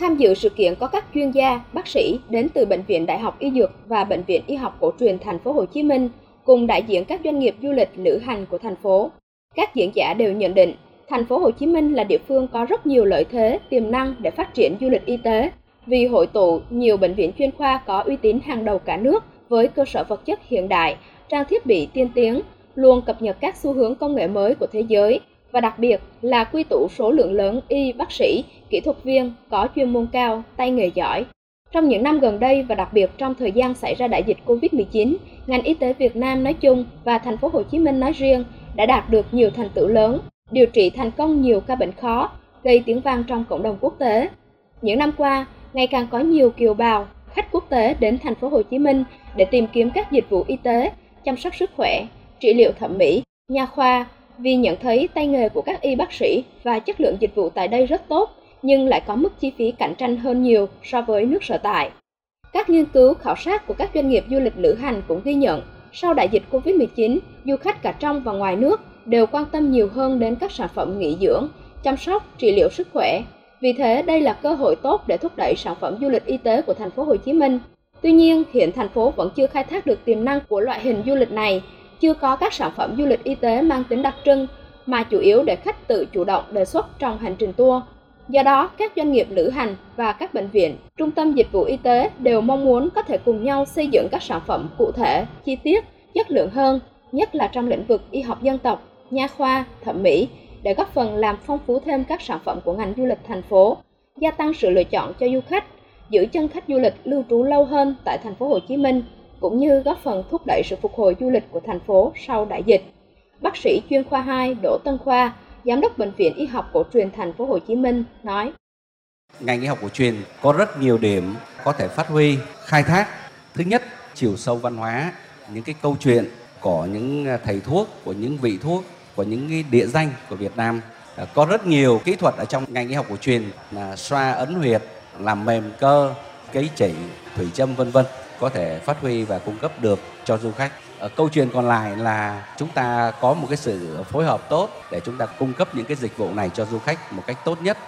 Tham dự sự kiện có các chuyên gia, bác sĩ đến từ Bệnh viện Đại học Y Dược và Bệnh viện Y học Cổ truyền Thành phố Hồ Chí Minh cùng đại diện các doanh nghiệp du lịch lữ hành của thành phố. Các diễn giả đều nhận định thành phố Hồ Chí Minh là địa phương có rất nhiều lợi thế, tiềm năng để phát triển du lịch y tế vì hội tụ nhiều bệnh viện chuyên khoa có uy tín hàng đầu cả nước với cơ sở vật chất hiện đại, trang thiết bị tiên tiến, luôn cập nhật các xu hướng công nghệ mới của thế giới và đặc biệt là quy tụ số lượng lớn y bác sĩ, kỹ thuật viên có chuyên môn cao, tay nghề giỏi. Trong những năm gần đây và đặc biệt trong thời gian xảy ra đại dịch Covid-19, ngành y tế Việt Nam nói chung và thành phố Hồ Chí Minh nói riêng đã đạt được nhiều thành tựu lớn, điều trị thành công nhiều ca bệnh khó, gây tiếng vang trong cộng đồng quốc tế. Những năm qua, ngày càng có nhiều kiều bào, khách quốc tế đến thành phố Hồ Chí Minh để tìm kiếm các dịch vụ y tế, chăm sóc sức khỏe, trị liệu thẩm mỹ, nha khoa vì nhận thấy tay nghề của các y bác sĩ và chất lượng dịch vụ tại đây rất tốt nhưng lại có mức chi phí cạnh tranh hơn nhiều so với nước sở tại. Các nghiên cứu khảo sát của các doanh nghiệp du lịch lữ hành cũng ghi nhận, sau đại dịch Covid-19, du khách cả trong và ngoài nước đều quan tâm nhiều hơn đến các sản phẩm nghỉ dưỡng, chăm sóc, trị liệu sức khỏe. Vì thế, đây là cơ hội tốt để thúc đẩy sản phẩm du lịch y tế của thành phố Hồ Chí Minh. Tuy nhiên, hiện thành phố vẫn chưa khai thác được tiềm năng của loại hình du lịch này, chưa có các sản phẩm du lịch y tế mang tính đặc trưng, mà chủ yếu để khách tự chủ động đề xuất trong hành trình tour. Do đó, các doanh nghiệp lữ hành và các bệnh viện, trung tâm dịch vụ y tế đều mong muốn có thể cùng nhau xây dựng các sản phẩm cụ thể, chi tiết, chất lượng hơn, nhất là trong lĩnh vực y học dân tộc, nha khoa, thẩm mỹ, để góp phần làm phong phú thêm các sản phẩm của ngành du lịch thành phố, gia tăng sự lựa chọn cho du khách, giữ chân khách du lịch lưu trú lâu hơn tại thành phố Hồ Chí Minh, cũng như góp phần thúc đẩy sự phục hồi du lịch của thành phố sau đại dịch. Bác sĩ chuyên khoa 2 Đỗ Tân Khoa, Giám đốc Bệnh viện Y học Cổ truyền Thành phố Hồ Chí Minh nói: Ngành y học cổ truyền có rất nhiều điểm có thể phát huy, khai thác. Thứ nhất, chiều sâu văn hóa, những cái câu chuyện của những thầy thuốc, của những vị thuốc, của những cái địa danh của Việt Nam. À, có rất nhiều kỹ thuật ở trong ngành y học cổ truyền là xoa ấn huyệt, làm mềm cơ, cấy chỉ, thủy châm vân vân có thể phát huy và cung cấp được cho du khách. Ờ, câu chuyện còn lại là chúng ta có một cái sự phối hợp tốt để chúng ta cung cấp những cái dịch vụ này cho du khách một cách tốt nhất.